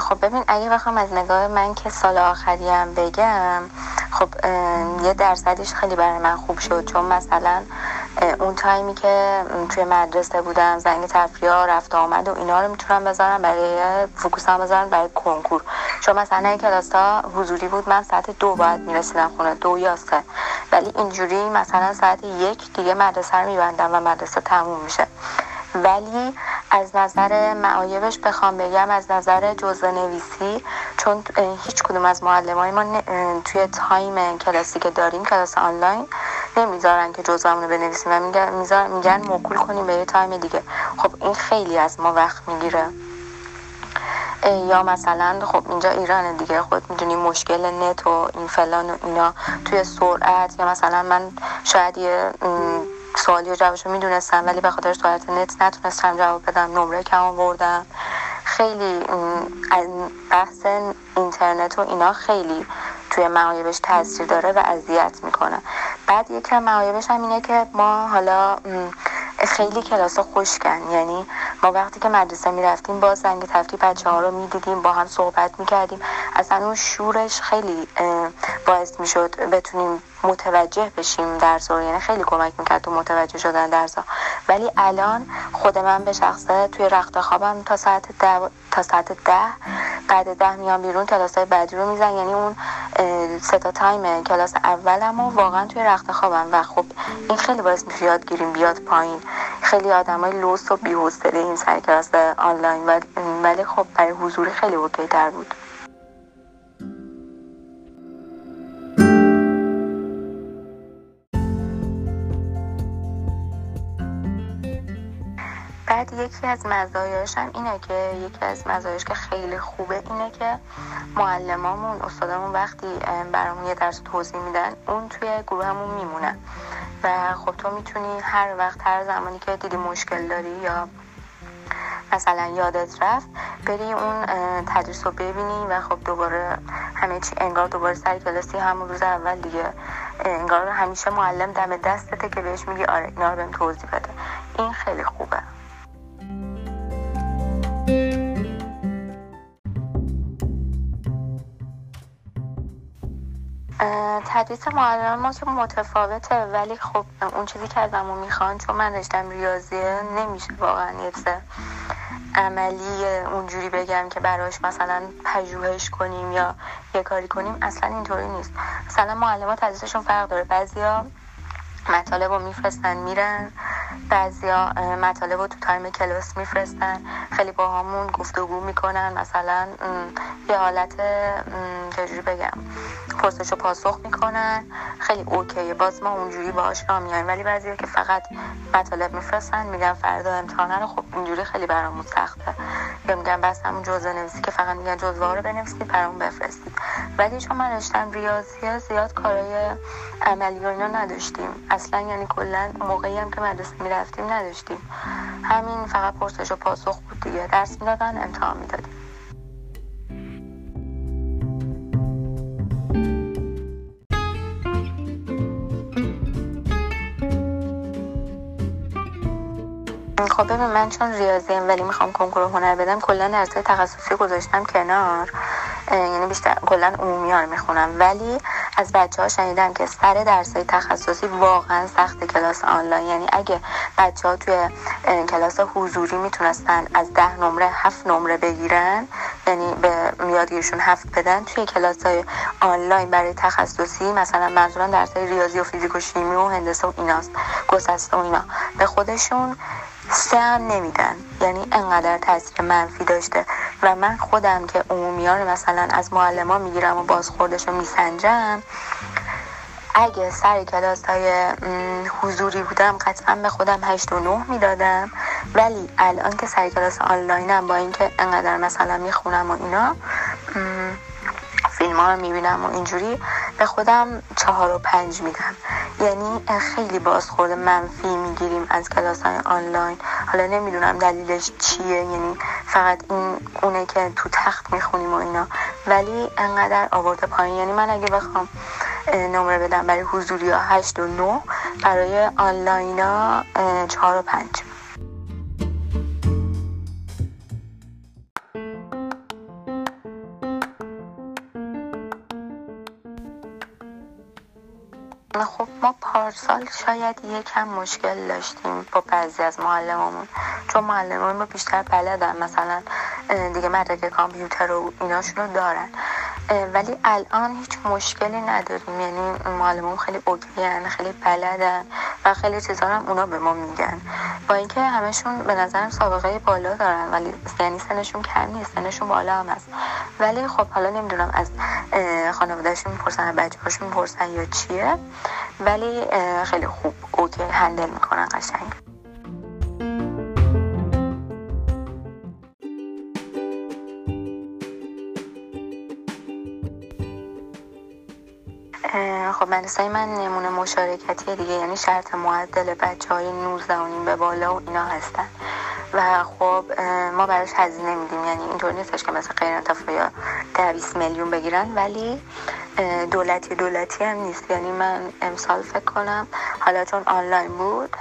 خب ببین اگه بخوام از نگاه من که سال آخریم بگم خب یه درصدش خیلی برای من خوب شد. چون مثلا اون تایمی که توی مدرسه بودم زنگ تفریح رفت آمد و اینا رو می‌تونم بذارم برای فوکوسم بذارم برای کنکور. چون مثلا این کلاس ها حضوری بود من ساعت دو باید می‌رسیدم خونه دو یا سه. ولی اینجوری مثلا ساعت یک دیگه مدرسه رو میبندم و مدرسه تموم میشه. ولی از نظر معایبش بخوام بگم از نظر جزوه نویسی چون هیچ کدوم از معلم های ما توی time کلاسی که داریم کلاس آنلاین نمی‌ذارن که جزوه رو بنویسیم و میگن, میگن موکول کنیم به یه time دیگه. خب این خیلی از ما وقت می‌گیره. یا مثلا خب اینجا ایرانه دیگه خود می‌دونی مشکل نت و این فلان و اینا توی سرعت یا مثلا من شاید یه سوالی جوابشو می‌دونستم ولی به خاطر سرعت نت نتونستم جواب بدم نمره کم آوردم. خیلی بحث اینترنت و اینا خیلی توی معایبش تاثیر داره و اذیت می‌کنه. بعد یکم معایبش هم اینه که ما حالا خیلی کلاس خوشکن یعنی ما وقتی که مدرسه می‌رفتیم با زنگ تفریح بچه ها رو می‌دیدیم با هم صحبت می‌کردیم. اصلا اون شورش خیلی باعث می‌شد بتونیم متوجه بشیم درس رو یعنی خیلی کمک می‌کرد تو متوجه شدن درس ولی الان خود من به شخصه توی رخت خوابم تا ساعت ده تا ساعت ده بعد ده میام بیرون کلاس های بعدی رو میزن یعنی اون ستا time کلاس اولم و واقعا توی رخت خوابم و خب این خیلی باعث میشه یاد بیاد پایین. خیلی ها لوس و بی‌حوصله این سر کلاس آنلاین. ولی خب برای حضوری خیلی okay تر بود. بعد یکی از مزایاش هم اینه که یکی از مزایاش که خیلی خوبه اینه که معلمامون استادامون وقتی برامون یه درس توضیح میدن اون توی گروهمون میمونه و خب تو می‌تونی هر وقت هر زمانی که دیدی مشکل داری یا مثلا یادت رفت بری اون تدریس رو ببینی و خب دوباره همه چی انگار دوباره سر کلاسی همون روز اول دیگه انگار همیشه معلم دم دستته که بهش میگی آره اینا رو بهم توضیح بده. این خیلی خوبه. تدریس معلم ما که متفاوته ولی خب اون چیزی که ازمون می‌خوان چون من رشتم ریاضیه نمیشه واقعا یه عملی اونجوری بگم که براش مثلا پژوهش کنیم یا یه کاری کنیم اصلا اینطوری نیست. مثلا معلمات تدریسشون فرق داره. بعضیا مطالب رو میفرستن میرن. بعضیا مطالب رو تو تایم کلاس میفرستن. خیلی با همون گفتگو می‌کنن. مثلا یه حالت چجوری بگم پرسش و پاسخ می‌کنن. خیلی اوکیه. باز ما اونجوری باهاش را میایم ولی بعضی که فقط مطالب میفرستن میگن فردا امتحانه رو خب اینجوری خیلی برامون سخته. یا میگن بس همون جزء نویسی که فقط میگن جزوه رو بنویسید برامون بفرستید. ولی چون من رشتم ریاضیه زیاد کارای عملی و اینا نداشتیم. اصلا یعنی کلا موقعی هم که مدرسه می‌رفتیم نداشتیم. همین فقط پرسش و پاسخ بود دیگه. درس می‌دادن امتحان می‌دادیم. خب من چون ریاضیم ولی می‌خوام کنکور هنر بدم کلا درسای تخصصی گذاشتم کنار. یعنی بیشتر کلا عمومی ها رو می‌خونم. ولی از بچه ها شنیدم که سر درس های تخصصی واقعا سخت کلاس آنلاین. یعنی اگه بچه ها توی کلاس حضوری می‌تونستن از ده نمره هفت نمره بگیرن یعنی به یادگیرشون هفت بدن توی کلاس های آنلاین برای تخصصی مثلا منظورم درس های ریاضی و فیزیک و شیمی و هندسه و ایناست گسسته و اینا به خودشون سه هم نمیدن. یعنی انقدر تاثیر منفی داشته. و من خودم که عمومیان مثلا از معلم می‌گیرم و بازخوردش رو میسنجم اگه سر کلاس های حضوری بودم قطعا به خودم هشت و نه می‌دادم. ولی الان که سر کلاس آنلاینم با اینکه انقدر مثلا می‌خونم و اینا فیلم ها رو می‌بینم و اینجوری به خودم چهار و پنج میدم. یعنی خیلی بازخورد منفی می‌گیریم از کلاس های آنلاین. حالا نمی‌دونم دلیلش چیه یعنی فقط این اونه که تو تخت می‌خونیم و اینا. ولی انقدر آورده پایین. یعنی من اگه بخوام نمره بدم برای حضوری ها 8 و 9 برای آنلاین ها 4 و 5 سال شاید یکم مشکل داشتیم با بعضی از معلمامون چون معلمان ما بیشتر بلدن مثلا دیگه مدرک کامپیوتر و ایناشون رو دارن ولی الان هیچ مشکلی نداریم. یعنی معلمان خیلی اوکی خیلی بلدن. و خیلی چیزا هم اونا به ما میگن. با اینکه همشون به نظرم سابقه بالا دارن ولی یعنی سنشون کم نیست سنشون بالا هم هست. ولی خب حالا نمی‌دونم از خانوادهشون می‌پرسن بچه هاشون می‌پرسن یا چیه. ولی خیلی خوب اوکی هندل می‌کنن قشنگ. خب مدرسه من نمونه مشارکتی دیگه یعنی شرط معدل بچه های 19 به بالا و اینا هستن. و خب ما براش هزینه میدیم. یعنی اینطور نیستش که مثل غیر انتفاعی یا 20 میلیون بگیرن ولی دولتی دولتی هم نیست. یعنی من امسال فکر کنم حالا چون آنلاین بود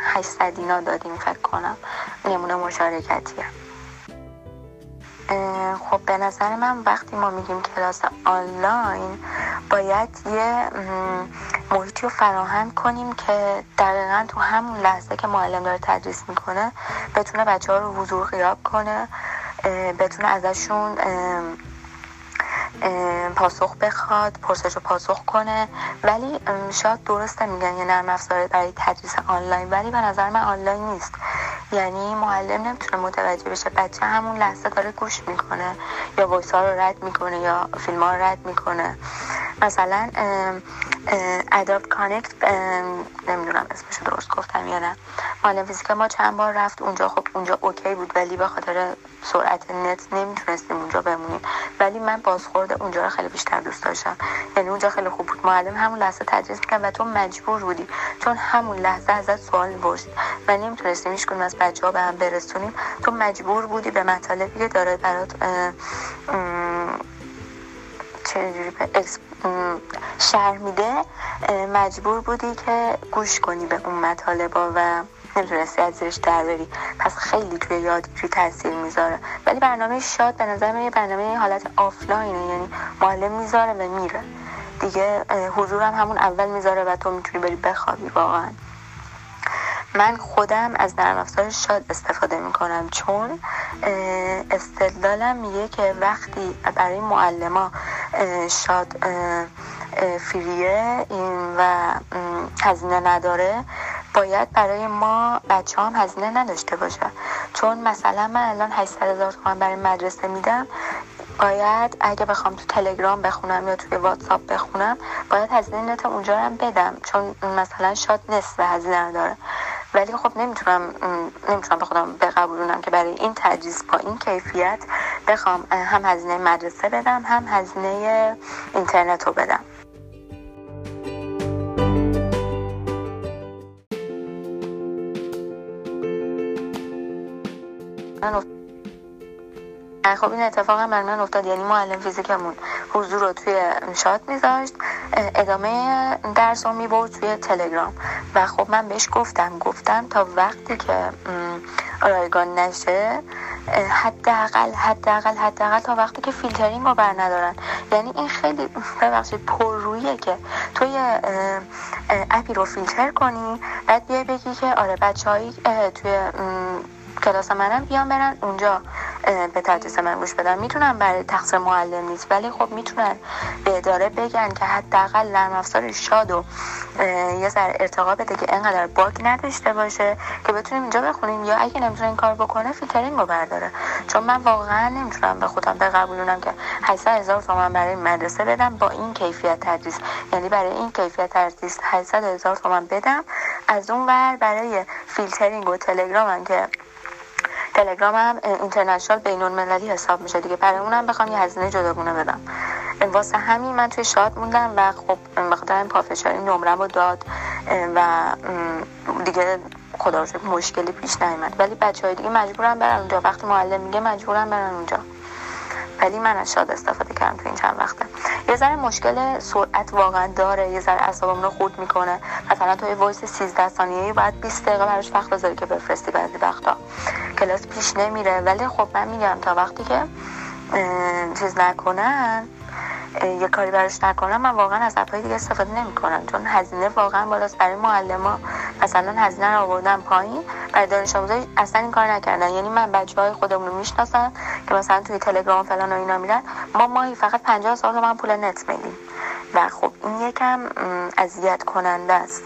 800 دینا دادیم فکر کنم. نمونه مشارکتی خب به نظر من وقتی ما میگیم کلاس آنلاین باید یه محیطی رو فراهم کنیم که دقیقا تو همون لحظه که معلم داره تدریس می‌کنه بتونه بچه ها رو حضور غیاب کنه بتونه ازشون پاسخ بخواد پرسش و پاسخ کنه. ولی شاید درسته میگن یه نرم افزاره برای تدریس آنلاین ولی به نظر من آنلاین نیست. یعنی معلم نمی‌تونه متوجه بشه بچه همون لحظه داره گوش می‌کنه یا voice رو رد می‌کنه یا فیلم رو رد می‌کنه. مثلا Adobe Connect نمی‌دونم اسمشو درست گفتم یا نه. معلم فیزیک ما چند بار رفت اونجا خب اونجا اوکی بود ولی به خاطر سرعت نت نمی‌تونستیم اونجا بمونیم. ولی من بازخورد اونجا رو خیلی بیشتر دوست داشتم. یعنی اونجا خیلی خوب بود. معلم همون لحظه تدریس می‌کرد و تو مجبور بودی. چون همون لحظه ازت سوال می‌پرسید. و نمی‌تونستیم هیچ از بچه ها به هم برسونیم. تو مجبور بودی به مطالبی که داره برات چجوری شهر میده مجبور بودی که گوش کنی به اون مطالبا و نمی‌تونستی از زیرش در بری. پس خیلی توی یادگیری تاثیر می‌ذاره. ولی برنامه شاد به نظر من یه برنامه حالت آفلاینه یعنی معلم می‌ذاره و میره. دیگه حضورم همون اول می‌ذاره و تو می‌تونی بری بخوابی واقعا. من خودم از نرم افزار شاد استفاده می‌کنم چون استدلالم میگه که وقتی برای معلما شاد فریه و هزینه نداره باید برای ما بچه هم هزینه نداشته باشه. چون مثلا من الان 800 هزار تومن برای مدرسه میدم باید اگه بخوام تو تلگرام بخونم یا توی واتساپ بخونم باید هزینه نت اونجا هم بدم. چون مثلا شاد نصف هزینه نداره ولی خب نمی‌تونم نمی‌تونم به خودم بقبولونم که برای این تدریس با این کیفیت بخوام هم هزینه مدرسه بدم هم هزینه اینترنت رو بدم. خب این اتفاق هم من افتاد یعنی معلم فیزیکمون. حضور رو توی شات میذاشت ادامه درس رو می‌برد توی تلگرام. و خب من بهش گفتم گفتم تا وقتی که رایگان نشه حداقل حداقل حداقل تا وقتی که فیلترینگ رو بر ندارن. یعنی این خیلی ببخشید پررویه که تو یه app ی رو فیلتر کنی بعد بیای بگی که آره بچه های کلاس منم بیان برن اونجا. به تدریس من گوش بدن. می‌تونن برای تقصیر معلم نیست ولی خب می‌تونن به اداره بگن که حداقل نرم افزار شاد و یه ذره ارتقا بده که انقدر bug نداشته باشه که بتونیم اینجا بخونیم. یا اگه نمی‌تونه این کار بکنه فیلترینگ رو برداره. چون من واقعا نمی‌تونم به خودم بقبولونم که 800 هزار برای مدرسه بدم با این کیفیت تدریس. یعنی برای این کیفیت تدریس 800 هزار بدم از اون ور برای فیلترینگ و تلگرام که تلگرام هم international بین المللی حساب میشه دیگه. برای اونم بخوام یه هزینه جداگونه بدم. واسه همین من توی شاد موندم و خب به خاطر این پافشاری نمرم رو داد و دیگه خدا رو مشکلی پیش نیامد ولی بچه های دیگه مجبورن برن اونجا. وقتی معلم میگه مجبورن برن اونجا. ولی من از شاد استفاده کردم تو این چند وقته. یه ذره مشکل سرعت واقعا داره. یه ذره اعصابمون رو خورد می‌کنه. مثلا تو voice 13 ثانیه‌ای باید 20 دقیقه براش وقت بذاری که بفرستی بعضی وقتا. کلاس پیش نمیره. ولی خب من میگم تا وقتی که چیز نکنن یه کاری براش نکنم من واقعا از اپهای دیگه استفاده نمی‌کنم. چون هزینه واقعا بالاست. برای معلما مثلا هزینه رو آوردن پایین. برای دانش آموزا اصلا این کار نکردن. یعنی من بچه های خودمون رو می‌شناسم که مثلا توی تلگرام فلان و اینا میرن. ما ماهی فقط 50 سال من پول نت میدیم. و خب این یکم اذیت کننده است.